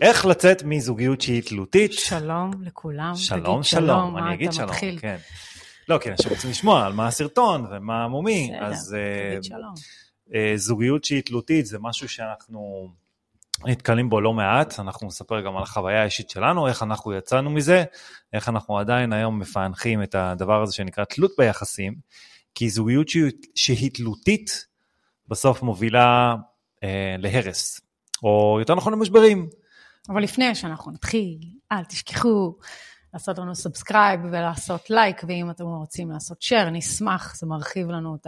איך לצאת מזוגיות שהיא תלותית? שלום לכולם. שלום, שלום, אני אגיד שלום, מתחיל? כן. לא, כי אנשים רוצים לשמוע על מה הסרטון ומה בסדר, אז שלום. אה, זוגיות שהיא תלותית זה משהו שאנחנו נתקלים בו לא מעט, אנחנו נספר גם על החוויה האישית שלנו, איך אנחנו יצאנו מזה, איך אנחנו עדיין היום מפענחים את הדבר הזה שנקרא תלות ביחסים, כי זוגיות שהיא, שהיא תלותית בסוף מובילה אה, להרס, או יותר נכון למשברים. אבל לפני שאנחנו נתחיל, אל תשכחו לעשות לנו subscribe ולעשות לייק, ואם אתם רוצים לעשות share, נשמח, זה מרחיב לנו את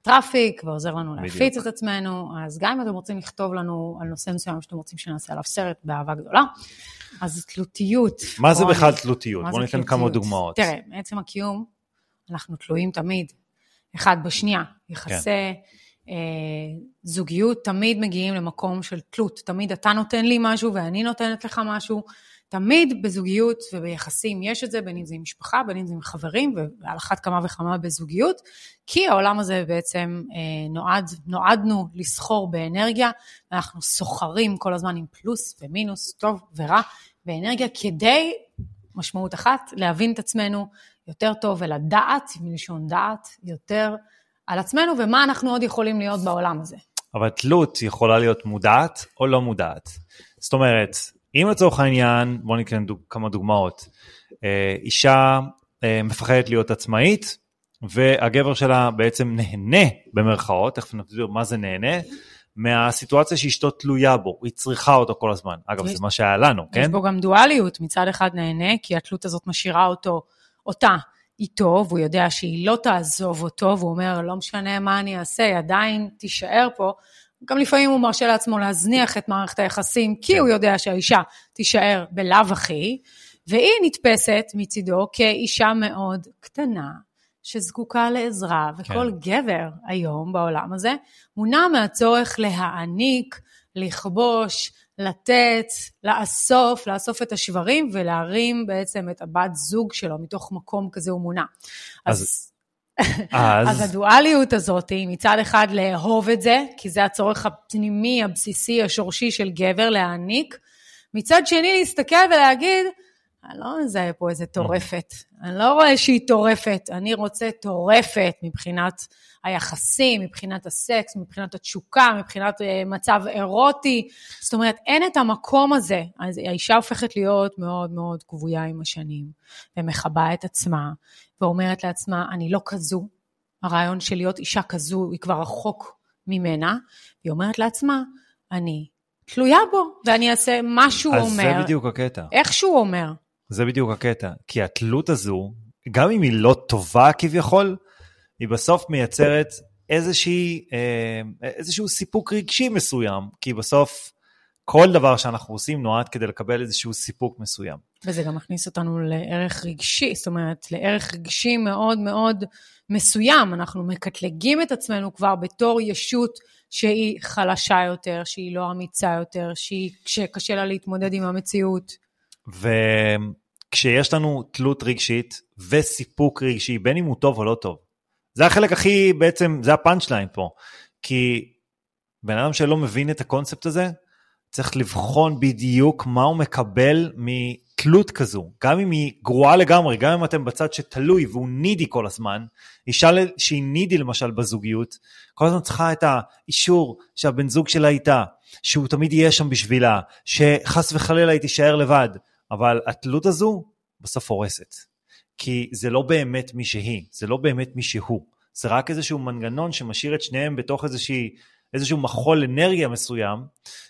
ה traffic ועוזר לנו בדיוק. להפיץ את עצמנו. אז גם אם אתם רוצים לכתוב לנו על נושא מסוים שאתם רוצים שנעשה עליו סרט באהבה גדולה, אז תלותיות. מה זה בכלל תלותיות? בואו ניתן כמה? דוגמאות. תראה, מעצם הקיום, אנחנו תלויים תמיד, אחד בשנייה. יחסי אה, זוגיות תמיד מגיעים למקום של תלות. תמיד אתה נותן לי משהו ואני נותנת לך משהו. תמיד בזוגיות וביחסים יש את זה, בין אם זה עם משפחה, בין אם זה עם חברים, ועל אחת כמה וכמה בזוגיות, כי העולם הזה בעצם אה, נועד, נועדנו לסחור באנרגיה, ואנחנו סוחרים כל הזמן עם פלוס ומינוס, טוב ורע, באנרגיה, כדי, משמעות אחת, להבין את עצמנו יותר טוב ולדעת, מלשון דעת, יותר על עצמנו ומה אנחנו עוד יכולים להיות בעולם הזה. אבל תלות יכולה להיות מודעת או לא מודעת. זאת אומרת, אם לצורך העניין, בואו ניתן דוג, כמה דוגמאות, אה, אישה אה, מפחדת להיות עצמאית, והגבר שלה בעצם נהנה במרכאות, תכף נסביר מה זה נהנה, מהסיטואציה שאשתו תלויה בו, היא צריכה אותו כל הזמן. אגב, יש- זה מה שהיה לנו, יש כן? בו גם דואליות, מצד אחד נהנה, כי התלות הזאת משאירה אותו, אותה איתו, והוא יודע שהיא לא תעזוב אותו, והוא אומר, לא משנה מה אני אעשה, היא עדיין תישאר פה. גם לפעמים הוא מרשה לעצמו להזניח את מערכת היחסים, כי כן. הוא יודע שהאישה תישאר בלאו הכי, והיא נתפסת מצידו כאישה מאוד קטנה, שזקוקה לעזרה, וכל כן. גבר היום בעולם הזה מונע מהצורך להעניק, לכבוש, לתת, לאסוף, לאסוף את השברים ולהרים בעצם את הבת זוג שלו, מתוך מקום כזה הוא מונע. אז, אז- אז, אז, הדואליות הזאת היא מצד אחד לאהוב את זה, כי זה הצורך הפנימי, הבסיסי, השורשי של גבר להעניק, מצד שני להסתכל ולהגיד, אני לא מזהה פה איזה טורפת, אני לא רואה שהיא טורפת, אני רוצה טורפת מבחינת היחסים, מבחינת הסקס, מבחינת התשוקה, מבחינת אה, מצב אירוטי. זאת אומרת, אין את המקום הזה. אז האישה הופכת להיות מאוד מאוד כבויה עם השנים, ומכבה את עצמה, ואומרת לעצמה, אני לא כזו. הרעיון של להיות אישה כזו, היא כבר רחוק ממנה, והיא אומרת לעצמה, אני תלויה בו, ואני אעשה מה שהוא אז אומר, זה בדיוק הקטע. איך שהוא אומר. זה בדיוק הקטע, כי התלות הזו, גם אם היא לא טובה כביכול, היא בסוף מייצרת איזושהי, אה, איזשהו סיפוק רגשי מסוים, כי בסוף כל דבר שאנחנו עושים נועד כדי לקבל איזשהו סיפוק מסוים. וזה גם מכניס אותנו לערך רגשי, זאת אומרת, לערך רגשי מאוד מאוד מסוים. אנחנו מקטלגים את עצמנו כבר בתור ישות שהיא חלשה יותר, שהיא לא אמיצה יותר, שהיא, שקשה לה להתמודד עם המציאות. וכשיש לנו תלות רגשית וסיפוק רגשי, בין אם הוא טוב או לא טוב, זה החלק הכי, בעצם, זה הפאנצ' ליין פה. כי בן אדם שלא מבין את הקונספט הזה, צריך לבחון בדיוק מה הוא מקבל מתלות כזו. גם אם היא גרועה לגמרי, גם אם אתם בצד שתלוי והוא נידי כל הזמן, אישה שהיא נידי למשל בזוגיות, כל הזמן צריכה את האישור שהבן זוג שלה איתה, שהוא תמיד יהיה שם בשבילה, שחס וחלילה היא תישאר לבד. אבל התלות הזו בסוף הורסת. כי זה לא באמת מי שהיא, זה לא באמת מי שהוא. זה רק איזשהו מנגנון שמשאיר את שניהם בתוך איזושהי, איזשהו מחול אנרגיה מסוים,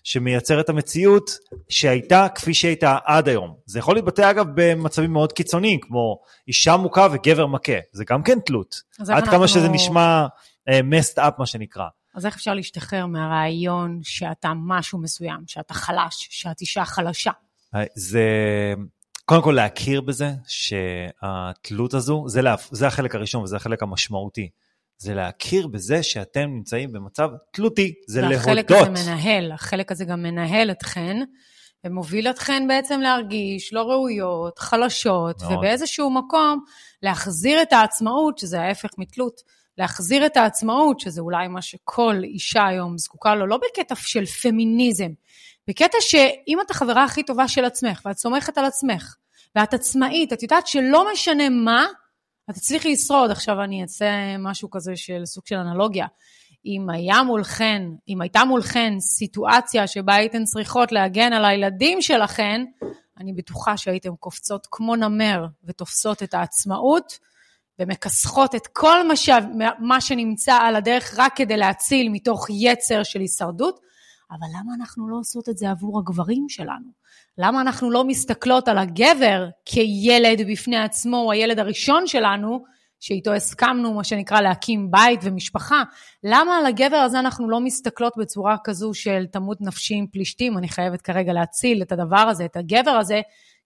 שמייצר את המציאות שהייתה כפי שהייתה עד היום. זה יכול להתבטא אגב במצבים מאוד קיצוניים, כמו אישה מוכה וגבר מכה, זה גם כן תלות. עד כמה אנחנו- שזה נשמע uh, messed up מה שנקרא. אז איך אפשר להשתחרר מהרעיון שאתה משהו מסוים, שאתה חלש, שאת אישה חלשה? זה קודם כל להכיר בזה שהתלות הזו, זה, לה, זה החלק הראשון וזה החלק המשמעותי. זה להכיר בזה שאתם נמצאים במצב תלותי, זה והחלק להודות. הזה מנהל, החלק הזה גם מנהל אתכן, ומוביל אתכן בעצם להרגיש לא ראויות, חלשות, מאוד. ובאיזשהו מקום להחזיר את העצמאות, שזה ההפך מתלות, להחזיר את העצמאות, שזה אולי מה שכל אישה היום זקוקה לו, לא בקטע של פמיניזם, בקטע שאם את החברה הכי טובה של עצמך, ואת סומכת על עצמך, ואת עצמאית, את יודעת שלא משנה מה, את תצליחי לשרוד. עכשיו אני אעשה משהו כזה של סוג של אנלוגיה. אם היה מולכן, אם הייתה מולכן סיטואציה שבה הייתן צריכות להגן על הילדים שלכן, אני בטוחה שהייתן קופצות כמו נמר ותופסות את העצמאות ומכסחות את כל מה, ש... מה שנמצא על הדרך רק כדי להציל מתוך יצר של הישרדות, אבל למה אנחנו לא עושות את זה עבור הגברים שלנו? למה אנחנו לא מסתכלות על הגבר כילד בפני עצמו, הוא הילד הראשון שלנו, שאיתו הסכמנו, מה שנקרא, להקים בית ומשפחה? למה על הגבר הזה אנחנו לא מסתכלות בצורה כזו של תמות נפשי עם פלישתים, אני חייבת כרגע להציל את הדבר הזה, את הגבר הזה,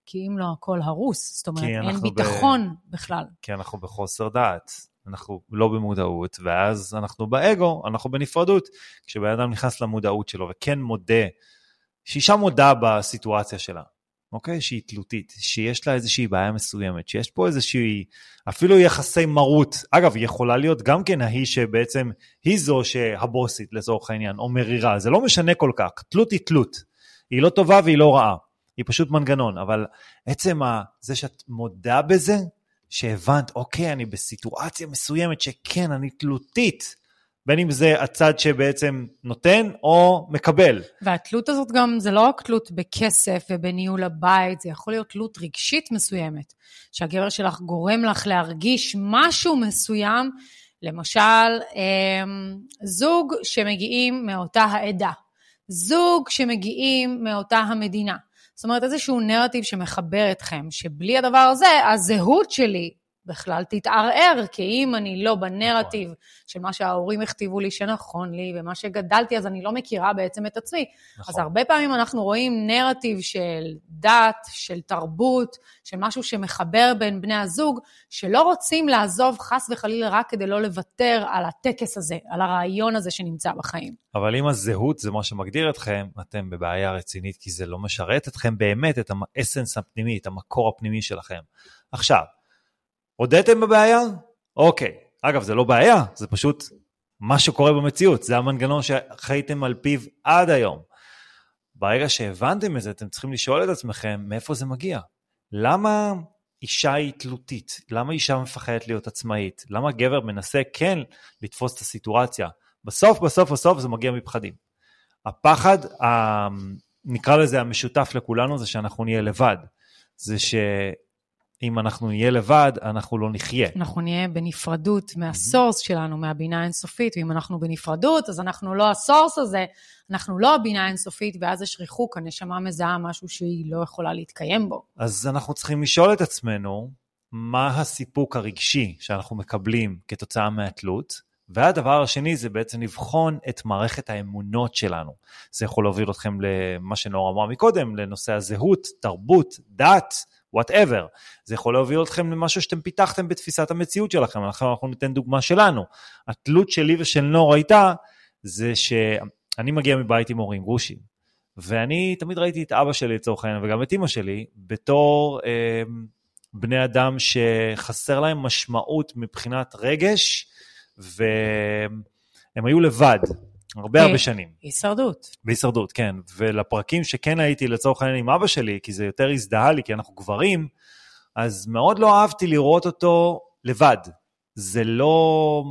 כי אם לא הכל הרוס, זאת אומרת, אין ביטחון ב... בכלל. כי אנחנו בחוסר דעת. אנחנו לא במודעות, ואז אנחנו באגו, אנחנו בנפרדות. כשבן אדם נכנס למודעות שלו וכן מודה, שאישה מודה בסיטואציה שלה, אוקיי? שהיא תלותית, שיש לה איזושהי בעיה מסוימת, שיש פה איזושהי, אפילו יחסי מרות. אגב, יכולה להיות גם כן ההיא שבעצם היא זו שהבוסית לצורך העניין, או מרירה, זה לא משנה כל כך, תלות היא תלות. היא לא טובה והיא לא רעה, היא פשוט מנגנון, אבל עצם זה שאת מודה בזה, שהבנת, אוקיי, אני בסיטואציה מסוימת שכן, אני תלותית, בין אם זה הצד שבעצם נותן או מקבל. והתלות הזאת גם, זה לא רק תלות בכסף ובניהול הבית, זה יכול להיות תלות רגשית מסוימת, שהגבר שלך גורם לך להרגיש משהו מסוים, למשל, אמ, זוג שמגיעים מאותה העדה, זוג שמגיעים מאותה המדינה. זאת אומרת, איזשהו נרטיב שמחבר אתכם, שבלי הדבר הזה, הזהות שלי בכלל תתערער, כי אם אני לא בנרטיב נכון. של מה שההורים הכתיבו לי שנכון לי, ומה שגדלתי, אז אני לא מכירה בעצם את עצמי. נכון. אז הרבה פעמים אנחנו רואים נרטיב של דת, של תרבות, של משהו שמחבר בין בני הזוג, שלא רוצים לעזוב חס וחלילה רק כדי לא לוותר על הטקס הזה, על הרעיון הזה שנמצא בחיים. אבל אם הזהות זה מה שמגדיר אתכם, אתם בבעיה רצינית, כי זה לא משרת אתכם באמת, את האסנס הפנימי, את המקור הפנימי שלכם. עכשיו, הודיתם בבעיה? אוקיי. אגב, זה לא בעיה, זה פשוט מה שקורה במציאות, זה המנגנון שחייתם על פיו עד היום. ברגע שהבנתם את זה, אתם צריכים לשאול את עצמכם מאיפה זה מגיע. למה אישה היא תלותית? למה אישה מפחדת להיות עצמאית? למה גבר מנסה כן לתפוס את הסיטואציה? בסוף, בסוף, בסוף זה מגיע מפחדים. הפחד, נקרא לזה המשותף לכולנו, זה שאנחנו נהיה לבד. זה ש... אם אנחנו נהיה לבד, אנחנו לא נחיה. אנחנו נהיה בנפרדות מהסורס שלנו, מהבינה האינסופית, ואם אנחנו בנפרדות, אז אנחנו לא הסורס הזה, אנחנו לא הבינה האינסופית, ואז יש ריחוק, הנשמה מזהה משהו שהיא לא יכולה להתקיים בו. אז אנחנו צריכים לשאול את עצמנו, מה הסיפוק הרגשי שאנחנו מקבלים כתוצאה מהתלות, והדבר השני זה בעצם לבחון את מערכת האמונות שלנו. זה יכול להוביל אתכם למה שנאור אמר מקודם, לנושא הזהות, תרבות, דת, וואטאבר. זה יכול להוביל אתכם למשהו שאתם פיתחתם בתפיסת המציאות שלכם, עכשיו אנחנו ניתן דוגמה שלנו. התלות שלי ושל נור הייתה, זה שאני מגיע מבית עם הורים גרושים, ואני תמיד ראיתי את אבא שלי לצורך העניין, וגם את אימא שלי, בתור אה, בני אדם שחסר להם משמעות מבחינת רגש, והם היו לבד. הרבה הרבה שנים. הישרדות. בהישרדות, כן. ולפרקים שכן הייתי לצורך העניין עם אבא שלי, כי זה יותר הזדהה לי, כי אנחנו גברים, אז מאוד לא אהבתי לראות אותו לבד. זה לא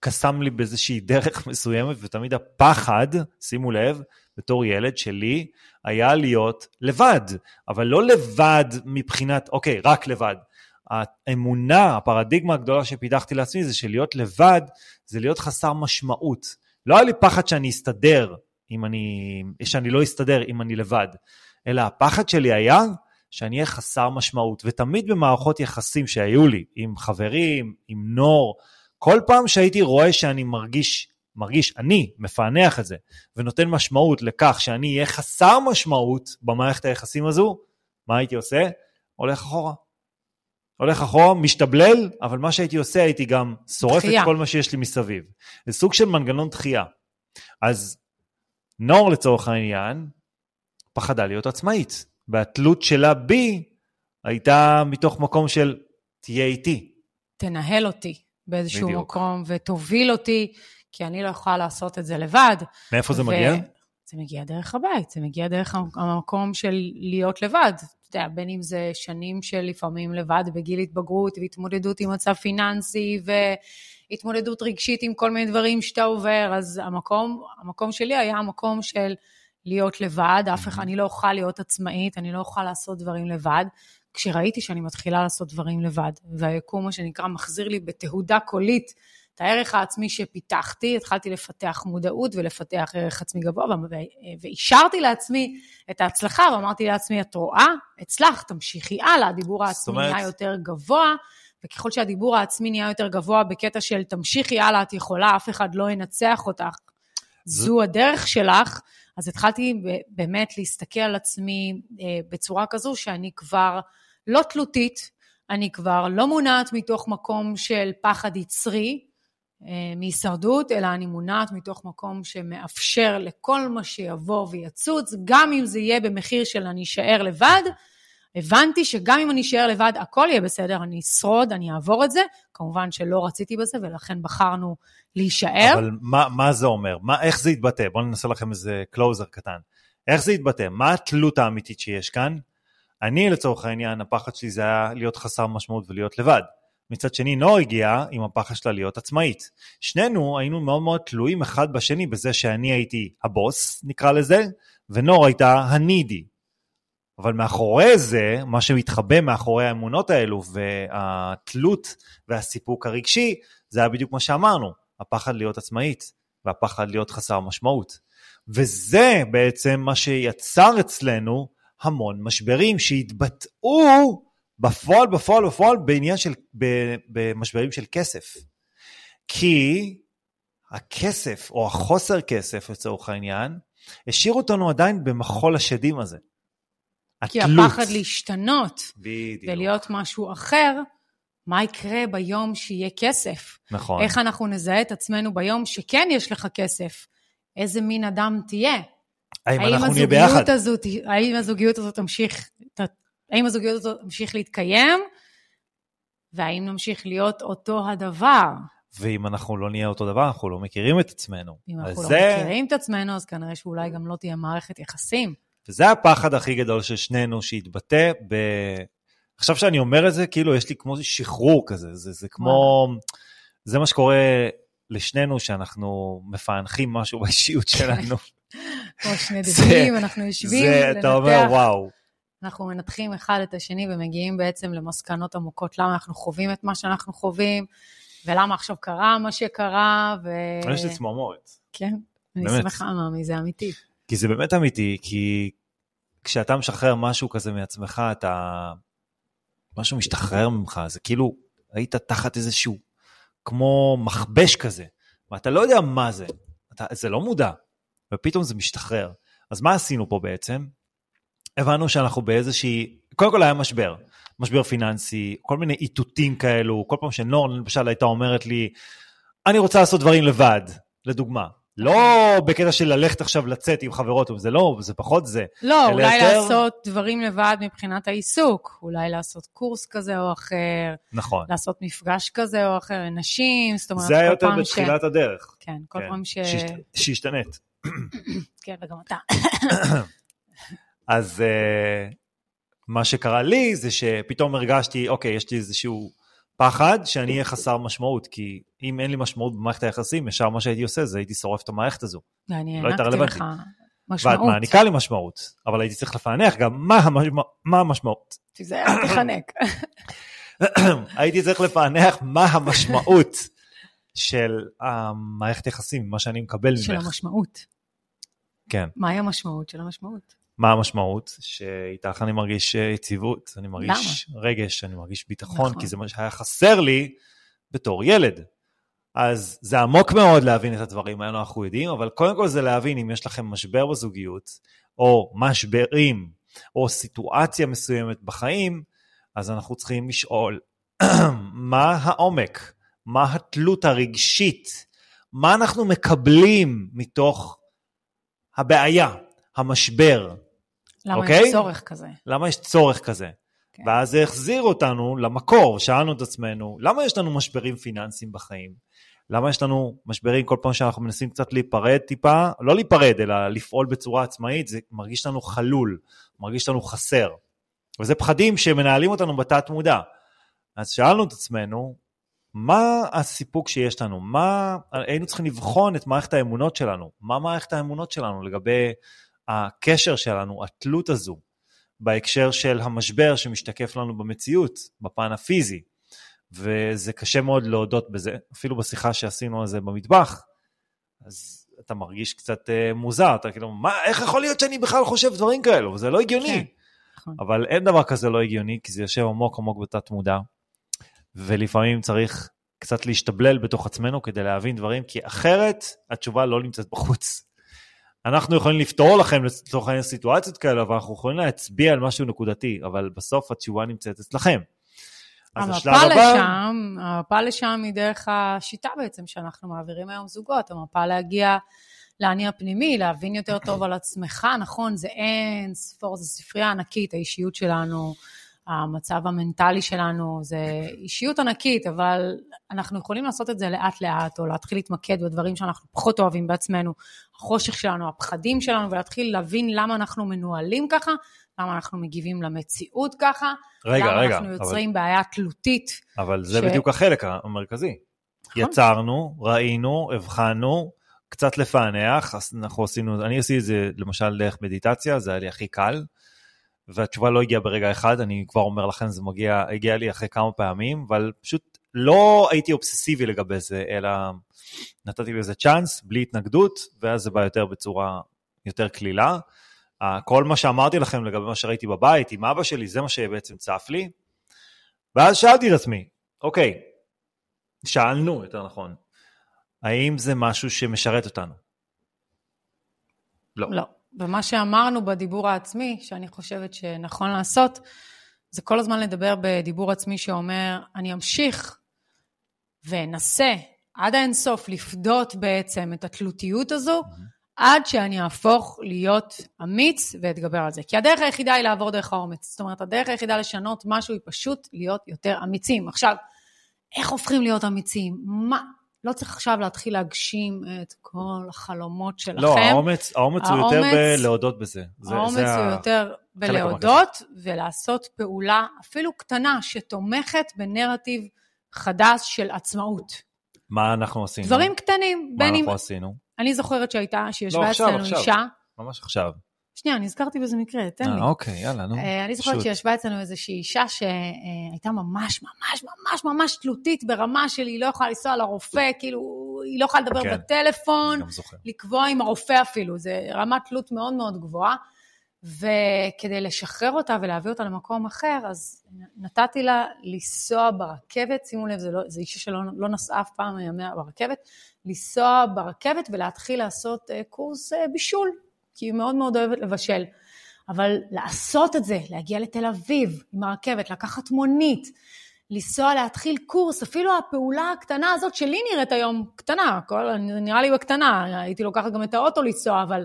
קסם לי באיזושהי דרך מסוימת, ותמיד הפחד, שימו לב, בתור ילד שלי, היה להיות לבד. אבל לא לבד מבחינת, אוקיי, רק לבד. האמונה, הפרדיגמה הגדולה שפיתחתי לעצמי זה שלהיות לבד זה להיות חסר משמעות. לא היה לי פחד שאני אסתדר, אם אני, שאני לא אסתדר אם אני לבד, אלא הפחד שלי היה שאני אהיה חסר משמעות. ותמיד במערכות יחסים שהיו לי, עם חברים, עם נור, כל פעם שהייתי רואה שאני מרגיש, מרגיש, אני מפענח את זה, ונותן משמעות לכך שאני אהיה חסר משמעות במערכת היחסים הזו, מה הייתי עושה? הולך אחורה. הולך אחורה, משתבלל, אבל מה שהייתי עושה, הייתי גם שורף את כל מה שיש לי מסביב. זה סוג של מנגנון דחייה. אז נור לצורך העניין, פחדה להיות עצמאית, והתלות שלה בי הייתה מתוך מקום של תהיה איתי. תנהל אותי באיזשהו בדיוק. מקום ותוביל אותי, כי אני לא יכולה לעשות את זה לבד. מאיפה זה ו... מגיע? זה מגיע דרך הבית, זה מגיע דרך המקום של להיות לבד. אתה יודע, בין אם זה שנים של לפעמים לבד בגיל התבגרות והתמודדות עם מצב פיננסי והתמודדות רגשית עם כל מיני דברים שאתה עובר, אז המקום, המקום שלי היה המקום של להיות לבד, אף אחד, אני לא אוכל להיות עצמאית, אני לא אוכל לעשות דברים לבד. כשראיתי שאני מתחילה לעשות דברים לבד, והיקום, מה שנקרא, מחזיר לי בתהודה קולית את הערך העצמי שפיתחתי, התחלתי לפתח מודעות ולפתח ערך עצמי גבוה, ואישרתי לעצמי את ההצלחה, ואמרתי לעצמי, את רואה, הצלחת, תמשיכי הלאה, הדיבור העצמי. נהיה יותר גבוה, וככל שהדיבור העצמי נהיה יותר גבוה בקטע של תמשיכי הלאה, את יכולה, אף אחד לא ינצח אותך, זו, זו הדרך שלך, אז התחלתי באמת להסתכל על עצמי אה, בצורה כזו שאני כבר לא תלותית, אני כבר לא מונעת מתוך מקום של פחד יצרי, מהישרדות, אלא אני מונעת מתוך מקום שמאפשר לכל מה שיבוא ויצוץ, גם אם זה יהיה במחיר של אני אשאר לבד, הבנתי שגם אם אני אשאר לבד, הכל יהיה בסדר, אני אשרוד, אני אעבור את זה. כמובן שלא רציתי בזה, ולכן בחרנו להישאר. אבל מה, מה זה אומר? מה, איך זה יתבטא? בואו ננסה לכם איזה קלוזר קטן. איך זה יתבטא? מה התלות האמיתית שיש כאן? אני, לצורך העניין, הפחד שלי זה היה להיות חסר משמעות ולהיות לבד. מצד שני, נור הגיעה עם הפחד שלה להיות עצמאית. שנינו היינו מאוד מאוד תלויים אחד בשני בזה שאני הייתי הבוס, נקרא לזה, ונור הייתה הנידי. אבל מאחורי זה, מה שמתחבא מאחורי האמונות האלו והתלות והסיפוק הרגשי, זה היה בדיוק מה שאמרנו, הפחד להיות עצמאית והפחד להיות חסר משמעות. וזה בעצם מה שיצר אצלנו המון משברים שהתבטאו בפועל, בפועל, בפועל, בעניין של, במשברים של כסף. כי הכסף, או החוסר כסף לצורך העניין, השאיר אותנו עדיין במחול השדים הזה. כי התלות. הפחד להשתנות, בדיוק. ולהיות משהו אחר, מה יקרה ביום שיהיה כסף? נכון. איך אנחנו נזהה את עצמנו ביום שכן יש לך כסף? איזה מין אדם תהיה? האם, האם אנחנו נהיה ביחד? הזאת, האם הזוגיות הזאת תמשיך, האם הזוגיות הזאת תמשיך להתקיים, והאם נמשיך להיות אותו הדבר? ואם אנחנו לא נהיה אותו דבר, אנחנו לא מכירים את עצמנו. אם אנחנו לא זה... מכירים את עצמנו, אז כנראה שאולי גם לא תהיה מערכת יחסים. וזה הפחד הכי גדול של שנינו, שהתבטא ב... עכשיו שאני אומר את זה, כאילו יש לי כמו שחרור כזה, זה, זה כמו... זה מה שקורה לשנינו, שאנחנו מפענחים משהו באישיות שלנו. כמו שני דבילים, אנחנו יושבים לנתח. אתה אומר, וואו. אנחנו מנתחים אחד את השני ומגיעים בעצם למסקנות עמוקות, למה אנחנו חווים את מה שאנחנו חווים, ולמה עכשיו קרה מה שקרה, ו... יש לי צמרמורת. כן, אני שמחה, מאמי, זה אמיתי. כי זה באמת אמיתי, כי כשאתה משחרר משהו כזה מעצמך, אתה... משהו משתחרר ממך, זה כאילו היית תחת איזשהו, כמו מכבש כזה, ואתה לא יודע מה זה, אתה, זה לא מודע, ופתאום זה משתחרר. אז מה עשינו פה בעצם? הבנו שאנחנו באיזושהי, קודם כל היה משבר, משבר פיננסי, כל מיני איתותים כאלו, כל פעם שנור למשל הייתה אומרת לי, אני רוצה לעשות דברים לבד, לדוגמה. לא בקטע של ללכת עכשיו לצאת עם חברות, זה לא, זה פחות זה. לא, אולי יותר... לעשות דברים לבד מבחינת העיסוק, אולי לעשות קורס כזה או אחר. נכון. לעשות מפגש כזה או אחר לנשים, זאת אומרת, כל פעם ש... זה היה יותר בתחילת הדרך. כן, כל כן. פעם ש... שהשתנית. כן, וגם אתה. אז uh, מה שקרה לי זה שפתאום הרגשתי, אוקיי, יש לי איזשהו פחד שאני אהיה חסר משמעות, כי אם אין לי משמעות במערכת היחסים, ישר מה שהייתי עושה זה הייתי שורף את המערכת הזו. ואני לא הענקתי לך משמעות. ואת מעניקה לי משמעות, אבל הייתי צריך לפענח גם מה, המשמע, מה המשמעות. תיזהר, תחנק. הייתי צריך לפענח מה המשמעות של המערכת יחסים, מה שאני מקבל ממך. של המשמעות. כן. מהי המשמעות של המשמעות? מה המשמעות? שאיתך אני מרגיש אה, יציבות, אני מרגיש למה? רגש, אני מרגיש ביטחון, נכון. כי זה מה שהיה חסר לי בתור ילד. אז זה עמוק מאוד להבין את הדברים האלו, אנחנו יודעים, אבל קודם כל זה להבין אם יש לכם משבר בזוגיות, או משברים, או סיטואציה מסוימת בחיים, אז אנחנו צריכים לשאול מה העומק, מה התלות הרגשית, מה אנחנו מקבלים מתוך הבעיה, המשבר, למה okay? יש אוקיי? צורך כזה? למה יש צורך כזה? Okay. כן. ואז זה החזיר אותנו למקור, שאלנו את עצמנו, למה יש לנו משברים פיננסיים בחיים? למה יש לנו משברים כל פעם שאנחנו מנסים קצת להיפרד טיפה, לא להיפרד, אלא לפעול בצורה עצמאית, זה מרגיש לנו חלול, מרגיש לנו חסר. וזה פחדים שמנהלים אותנו בתת מודע. אז שאלנו את עצמנו, מה הסיפוק שיש לנו? מה, היינו צריכים לבחון את מערכת האמונות שלנו. מה מערכת האמונות שלנו לגבי הקשר שלנו, התלות הזו, בהקשר של המשבר שמשתקף לנו במציאות, בפן הפיזי. וזה קשה מאוד להודות בזה, אפילו בשיחה שעשינו על זה במטבח, אז אתה מרגיש קצת uh, מוזר, אתה כאילו, מה, איך יכול להיות שאני בכלל חושב דברים כאלו? זה לא הגיוני. כן, נכון. אבל אין דבר כזה לא הגיוני, כי זה יושב עמוק עמוק בתת מודע, ולפעמים צריך קצת להשתבלל בתוך עצמנו כדי להבין דברים, כי אחרת התשובה לא נמצאת בחוץ. אנחנו יכולים לפתור לכם לצורך העניין סיטואציות כאלה, אבל אנחנו יכולים להצביע על משהו נקודתי, אבל בסוף התשובה נמצאת אצלכם. המפה לשם, המפה לשם היא דרך השיטה בעצם שאנחנו מעבירים היום זוגות, המפה להגיע לאני הפנימי, להבין יותר טוב על עצמך, נכון, זה אין ספור, זו ספרייה ענקית, האישיות שלנו, המצב המנטלי שלנו, זה אישיות ענקית, אבל אנחנו יכולים לעשות את זה לאט-לאט, או להתחיל להתמקד בדברים שאנחנו פחות אוהבים בעצמנו, החושך שלנו, הפחדים שלנו, ולהתחיל להבין למה אנחנו מנוהלים ככה, למה אנחנו מגיבים למציאות ככה, רגע, למה רגע, אנחנו יוצרים אבל... בעיה תלותית. אבל זה ש... בדיוק החלק המרכזי. נכון. יצרנו, ראינו, הבחנו, קצת לפענח, אנחנו עשינו, אני עשיתי את זה למשל דרך מדיטציה, זה היה לי הכי קל, והתשובה לא הגיעה ברגע אחד, אני כבר אומר לכם, זה מגיע, הגיע לי אחרי כמה פעמים, אבל פשוט לא הייתי אובססיבי לגבי זה, אלא נתתי לזה צ'אנס, בלי התנגדות, ואז זה בא יותר בצורה יותר קלילה. כל מה שאמרתי לכם לגבי מה שראיתי בבית עם אבא שלי, זה מה שבעצם צף לי. ואז שאלתי את עצמי, אוקיי, שאלנו יותר נכון, האם זה משהו שמשרת אותנו? לא. לא. ומה שאמרנו בדיבור העצמי, שאני חושבת שנכון לעשות, זה כל הזמן לדבר בדיבור עצמי שאומר, אני אמשיך ואנסה עד האינסוף לפדות בעצם את התלותיות הזו. עד שאני אהפוך להיות אמיץ ואתגבר על זה. כי הדרך היחידה היא לעבור דרך האומץ. זאת אומרת, הדרך היחידה לשנות משהו היא פשוט להיות יותר אמיצים. עכשיו, איך הופכים להיות אמיצים? מה? לא צריך עכשיו להתחיל להגשים את כל החלומות שלכם. לא, האומץ, האומץ, האומץ הוא יותר בלהודות בזה. זה, האומץ זה הוא ה... יותר בלהודות ולעשות פעולה אפילו קטנה שתומכת בנרטיב חדש של עצמאות. מה אנחנו עשינו? דברים קטנים. מה אנחנו אם... עשינו? אני זוכרת שהייתה, שישבה לא, אצלנו אישה. ממש עכשיו. שנייה, נזכרתי בזה מקרה, תן לי. אה, אוקיי, יאללה, נו. אה, אני זוכרת שישבה אצלנו איזושהי אישה שהייתה ממש ממש ממש ממש תלותית ברמה של היא לא יכולה לנסוע לרופא, כאילו, היא לא יכולה לדבר כן, בטלפון, לקבוע עם הרופא אפילו, זה רמת תלות מאוד מאוד גבוהה. וכדי לשחרר אותה ולהביא אותה למקום אחר, אז נתתי לה לנסוע ברכבת, שימו לב, זו לא, אישה שלא לא נסעה אף פעם מימיה ברכבת, לנסוע ברכבת ולהתחיל לעשות אה, קורס בישול, כי היא מאוד מאוד אוהבת לבשל. אבל לעשות את זה, להגיע לתל אביב עם הרכבת, לקחת מונית, לנסוע להתחיל קורס, אפילו הפעולה הקטנה הזאת שלי נראית היום קטנה, כל, נראה לי בקטנה, הייתי לוקחת גם את האוטו לנסוע, אבל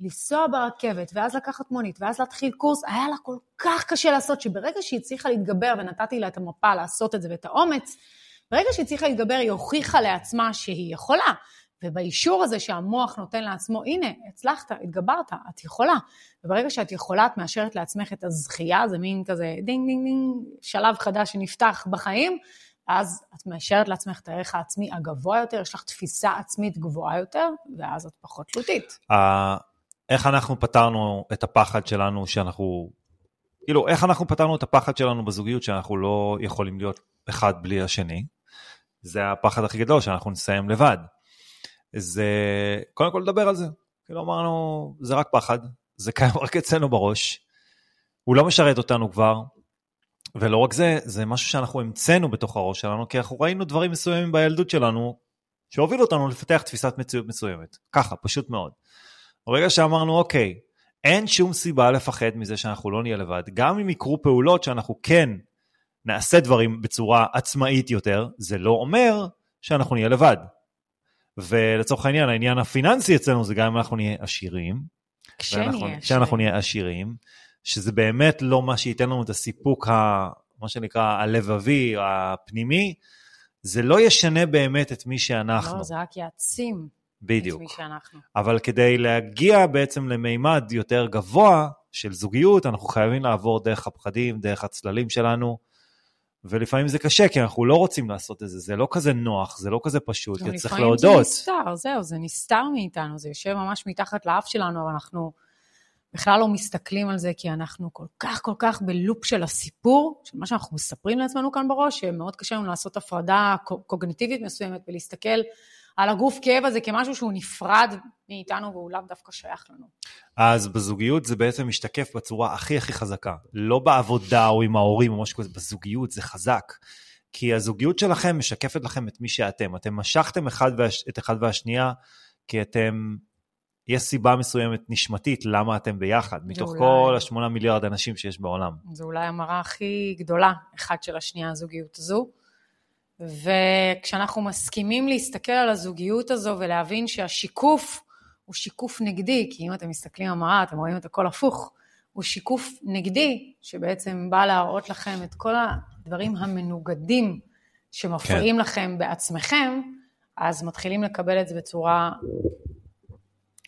לנסוע ברכבת, ואז לקחת מונית, ואז להתחיל קורס, היה לה כל כך קשה לעשות, שברגע שהיא הצליחה להתגבר, ונתתי לה את המפה לעשות את זה ואת האומץ, ברגע שהיא הצליחה להתגבר, היא הוכיחה לעצמה שהיא יכולה. ובאישור הזה שהמוח נותן לעצמו, הנה, הצלחת, התגברת, את יכולה. וברגע שאת יכולה, את מאשרת לעצמך את הזכייה, זה מין כזה דינג דינג דינג, שלב חדש שנפתח בחיים, אז את מאשרת לעצמך את הערך העצמי הגבוה יותר, יש לך תפיסה עצמית גבוהה יותר, ואז את פחות תלותית. איך אנחנו פתרנו את הפחד שלנו שאנחנו, כאילו, איך אנחנו פתרנו את הפחד שלנו בזוגיות שאנחנו לא יכולים להיות אחד בלי השני? זה הפחד הכי גדול, שאנחנו נסיים לבד. זה קודם כל לדבר על זה. כאילו אמרנו, זה רק פחד, זה קיים רק אצלנו בראש, הוא לא משרת אותנו כבר, ולא רק זה, זה משהו שאנחנו המצאנו בתוך הראש שלנו, כי אנחנו ראינו דברים מסוימים בילדות שלנו, שהובילו אותנו לפתח תפיסת מציאות מסוימת. ככה, פשוט מאוד. ברגע שאמרנו, אוקיי, אין שום סיבה לפחד מזה שאנחנו לא נהיה לבד, גם אם יקרו פעולות שאנחנו כן נעשה דברים בצורה עצמאית יותר, זה לא אומר שאנחנו נהיה לבד. ולצורך העניין, העניין הפיננסי אצלנו זה גם אם אנחנו נהיה עשירים. כשאנחנו נהיה עשירים, שזה באמת לא מה שייתן לנו את הסיפוק, ה, מה שנקרא, הלבבי, הפנימי, זה לא ישנה באמת את מי שאנחנו. לא, זה רק יעצים בדיוק. את מי שאנחנו. אבל כדי להגיע בעצם למימד יותר גבוה של זוגיות, אנחנו חייבים לעבור דרך הפחדים, דרך הצללים שלנו, ולפעמים זה קשה, כי אנחנו לא רוצים לעשות את זה, זה לא כזה נוח, זה לא כזה פשוט, כי צריך לפעמים זה להודות. נסתר, זהו, זה נסתר מאיתנו, זה יושב ממש מתחת לאף שלנו, אבל אנחנו בכלל לא מסתכלים על זה, כי אנחנו כל כך כל כך בלופ של הסיפור, של מה שאנחנו מספרים לעצמנו כאן בראש, שמאוד קשה לנו לעשות הפרדה קוגניטיבית מסוימת ולהסתכל על הגוף כאב הזה כמשהו שהוא נפרד מאיתנו והוא לאו דווקא שייך לנו. אז בזוגיות זה בעצם משתקף בצורה הכי הכי חזקה. לא בעבודה או עם ההורים או משהו כזה, בזוגיות זה חזק. כי הזוגיות שלכם משקפת לכם את מי שאתם. אתם משכתם אחד והש... את אחד והשנייה, כי אתם, יש סיבה מסוימת נשמתית למה אתם ביחד, מתוך אולי- כל השמונה מיליארד אנשים שיש בעולם. זו אולי המראה הכי גדולה, אחד של השנייה, הזוגיות הזו. וכשאנחנו מסכימים להסתכל על הזוגיות הזו ולהבין שהשיקוף הוא שיקוף נגדי, כי אם אתם מסתכלים במראה, אתם רואים את הכל הפוך, הוא שיקוף נגדי, שבעצם בא להראות לכם את כל הדברים המנוגדים שמפריעים כן. לכם בעצמכם, אז מתחילים לקבל את זה בצורה...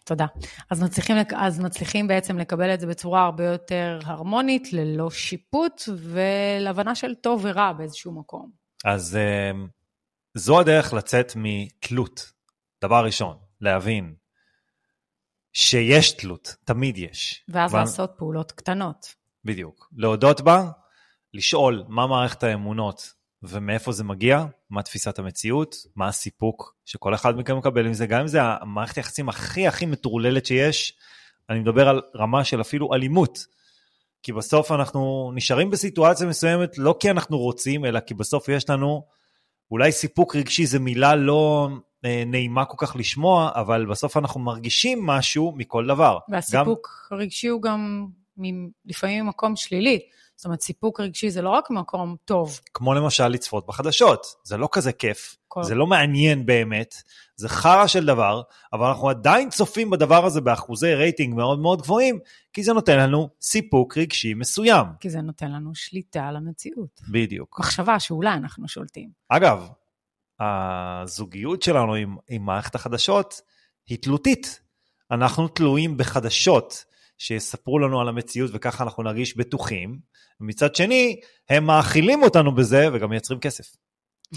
תודה. אז מצליחים, אז מצליחים בעצם לקבל את זה בצורה הרבה יותר הרמונית, ללא שיפוט ולהבנה של טוב ורע באיזשהו מקום. אז אמ, זו הדרך לצאת מתלות. דבר ראשון, להבין שיש תלות, תמיד יש. ואז אבל- לעשות פעולות קטנות. בדיוק. להודות בה, לשאול מה מערכת האמונות ומאיפה זה מגיע, מה תפיסת המציאות, מה הסיפוק שכל אחד מכם מקבל עם זה, גם אם זה המערכת היחסים הכי הכי מטורללת שיש, אני מדבר על רמה של אפילו אלימות. כי בסוף אנחנו נשארים בסיטואציה מסוימת לא כי אנחנו רוצים, אלא כי בסוף יש לנו, אולי סיפוק רגשי זה מילה לא אה, נעימה כל כך לשמוע, אבל בסוף אנחנו מרגישים משהו מכל דבר. והסיפוק גם... הרגשי הוא גם מ- לפעמים ממקום שלילי. זאת אומרת, סיפוק רגשי זה לא רק מקום טוב. כמו למשל לצפות בחדשות, זה לא כזה כיף, כל... זה לא מעניין באמת, זה חרא של דבר, אבל אנחנו עדיין צופים בדבר הזה באחוזי רייטינג מאוד מאוד גבוהים, כי זה נותן לנו סיפוק רגשי מסוים. כי זה נותן לנו שליטה על המציאות. בדיוק. מחשבה שאולי אנחנו שולטים. אגב, הזוגיות שלנו עם, עם מערכת החדשות היא תלותית. אנחנו תלויים בחדשות שיספרו לנו על המציאות וככה אנחנו נרגיש בטוחים. ומצד שני, הם מאכילים אותנו בזה וגם מייצרים כסף.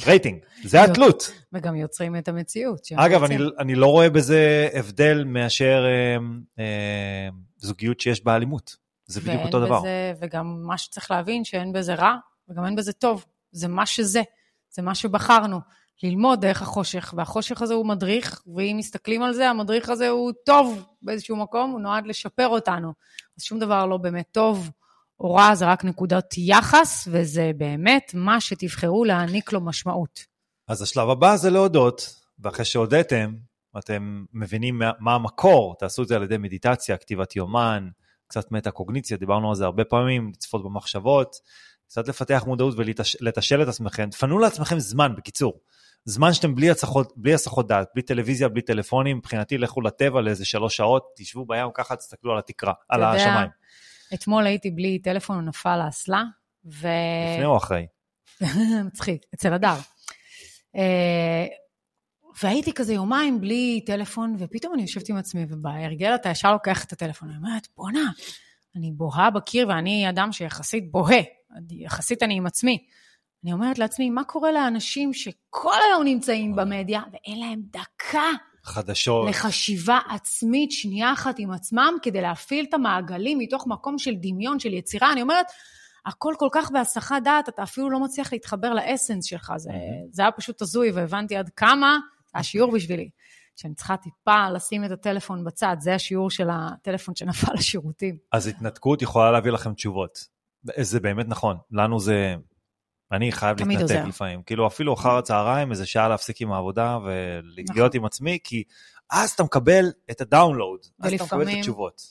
רייטינג, זה התלות. וגם יוצרים את המציאות. אגב. אני, אני לא רואה בזה הבדל מאשר אה, אה, זוגיות שיש בה אלימות. זה בדיוק אותו דבר. בזה, וגם מה שצריך להבין, שאין בזה רע, וגם אין בזה טוב. זה מה שזה, זה מה שבחרנו. ללמוד דרך החושך, והחושך הזה הוא מדריך, ואם מסתכלים על זה, המדריך הזה הוא טוב באיזשהו מקום, הוא נועד לשפר אותנו. אז שום דבר לא באמת טוב רע, זה רק נקודת יחס, וזה באמת מה שתבחרו להעניק לו משמעות. אז השלב הבא זה להודות, ואחרי שהודיתם, אתם מבינים מה, מה המקור, תעשו את זה על ידי מדיטציה, כתיבת יומן, קצת מטה-קוגניציה, דיברנו על זה הרבה פעמים, לצפות במחשבות, קצת לפתח מודעות ולתשאל את עצמכם, תפנו לעצמכם זמן, בקיצור. זמן שאתם בלי הצחות, בלי הסחות דעת, בלי טלוויזיה, בלי טלפונים, מבחינתי לכו לטבע לאיזה שלוש שעות, תשבו בים ככה, תסתכלו על התקרה, על השמיים. אתמול הייתי בלי טלפון, הוא נפל לאסלה, ו... לפני או אחרי? מצחיק, אצל הדר. אה, והייתי כזה יומיים בלי טלפון, ופתאום אני יושבת עם עצמי, ובהרגל אתה ישר לוקח את הטלפון, אני אומרת, בואנה, אני בוהה בקיר, ואני אדם שיחסית בוהה, יחסית אני עם עצמי. אני אומרת לעצמי, מה קורה לאנשים שכל היום נמצאים במדיה, ואין להם דקה חדשות. לחשיבה עצמית, שנייה אחת עם עצמם, כדי להפעיל את המעגלים מתוך מקום של דמיון, של יצירה. אני אומרת, הכל כל כך בהסחת דעת, אתה אפילו לא מצליח להתחבר לאסנס שלך. זה, זה היה פשוט הזוי, והבנתי עד כמה, זה היה שיעור בשבילי, שאני צריכה טיפה לשים את הטלפון בצד, זה השיעור של הטלפון שנפל לשירותים. אז התנתקות יכולה להביא לכם תשובות. זה באמת נכון, לנו זה... אני חייב להתנתק. לפעמים. כאילו אפילו אחר הצהריים, איזה שעה להפסיק עם העבודה ולהתגאות נכון. עם עצמי, כי אז אתה מקבל את הדאונלואוד, אז אתה מקבל את התשובות.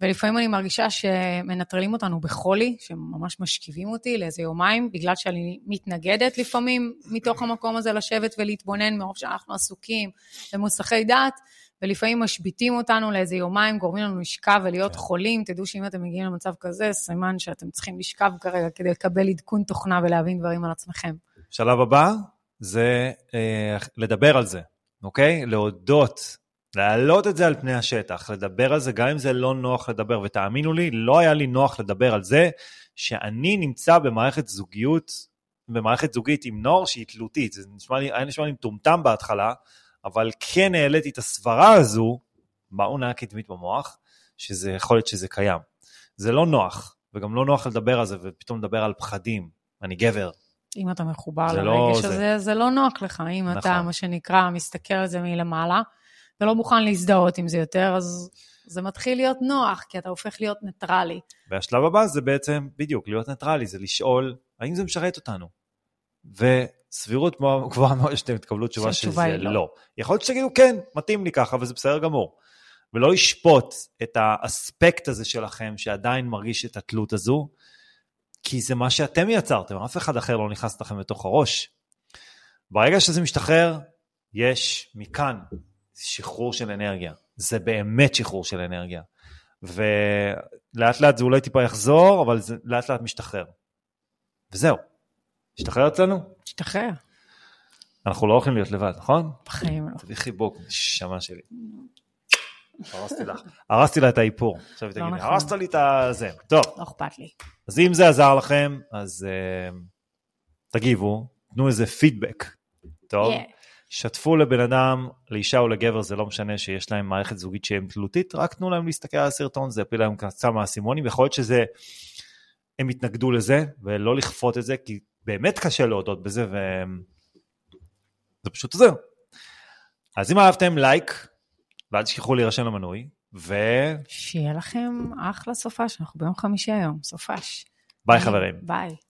ולפעמים אני מרגישה שמנטרלים אותנו בחולי, שממש משכיבים אותי לאיזה יומיים, בגלל שאני מתנגדת לפעמים מתוך המקום הזה לשבת ולהתבונן מרוב שאנחנו עסוקים במוסכי דעת, ולפעמים משביתים אותנו לאיזה יומיים, גורמים לנו לשכב ולהיות כן. חולים. תדעו שאם אתם מגיעים למצב כזה, סימן שאתם צריכים לשכב כרגע כדי לקבל עדכון תוכנה ולהבין דברים על עצמכם. שלב הבא, זה אה, לדבר על זה, אוקיי? להודות, להעלות את זה על פני השטח, לדבר על זה גם אם זה לא נוח לדבר, ותאמינו לי, לא היה לי נוח לדבר על זה שאני נמצא במערכת זוגיות, במערכת זוגית עם נוער שהיא תלותית, זה נשמע לי, היה נשמע לי מטומטם בהתחלה, אבל כן העליתי את הסברה הזו באונה קדמית במוח, שזה יכול להיות שזה קיים. זה לא נוח, וגם לא נוח לדבר על זה, ופתאום לדבר על פחדים. אני גבר. אם אתה מחובר זה לרגש לא הזה, זה. זה לא נוח לך. אם אתה, נכון. מה שנקרא, מסתכל על זה מלמעלה, ולא מוכן להזדהות עם זה יותר, אז זה מתחיל להיות נוח, כי אתה הופך להיות ניטרלי. והשלב הבא זה בעצם, בדיוק, להיות ניטרלי, זה לשאול, האם זה משרת אותנו? וסבירות גבוהה מאוד שאתם תקבלו תשובה שזה לא. לא. יכול להיות שתגידו, כן, מתאים לי ככה, וזה בסדר גמור. ולא לשפוט את האספקט הזה שלכם, שעדיין מרגיש את התלות הזו, כי זה מה שאתם יצרתם, אף אחד אחר לא נכנס לכם לתוך הראש. ברגע שזה משתחרר, יש מכאן שחרור של אנרגיה. זה באמת שחרור של אנרגיה. ולאט לאט זה אולי טיפה יחזור, אבל זה לאט לאט משתחרר. וזהו. השתחרר אצלנו? תשתחרר, אנחנו לא הולכים להיות לבד, נכון? בחיים לא. תביא חיבוק, נשמה שלי. הרסתי לך, הרסתי לה את האיפור. עכשיו היא לא תגיד, נכון. הרסת לי את הזה. טוב, לא אכפת לי. אז אם זה עזר לכם, אז uh, תגיבו, תנו איזה פידבק. טוב? שתפו לבן אדם, לאישה או לגבר, זה לא משנה שיש להם מערכת זוגית שהם תלותית, רק תנו להם להסתכל על הסרטון, זה יפיל להם קצת מהאסימונים, יכול להיות שזה, הם יתנגדו לזה, ולא לכפות את זה, כי באמת קשה להודות בזה, וזה פשוט עוזר. אז אם אהבתם, לייק, ואל תשכחו להירשם למנוי, וביי שיהיה לכם אחלה סופש, אנחנו ביום חמישי היום, סופש. חברים. ביי.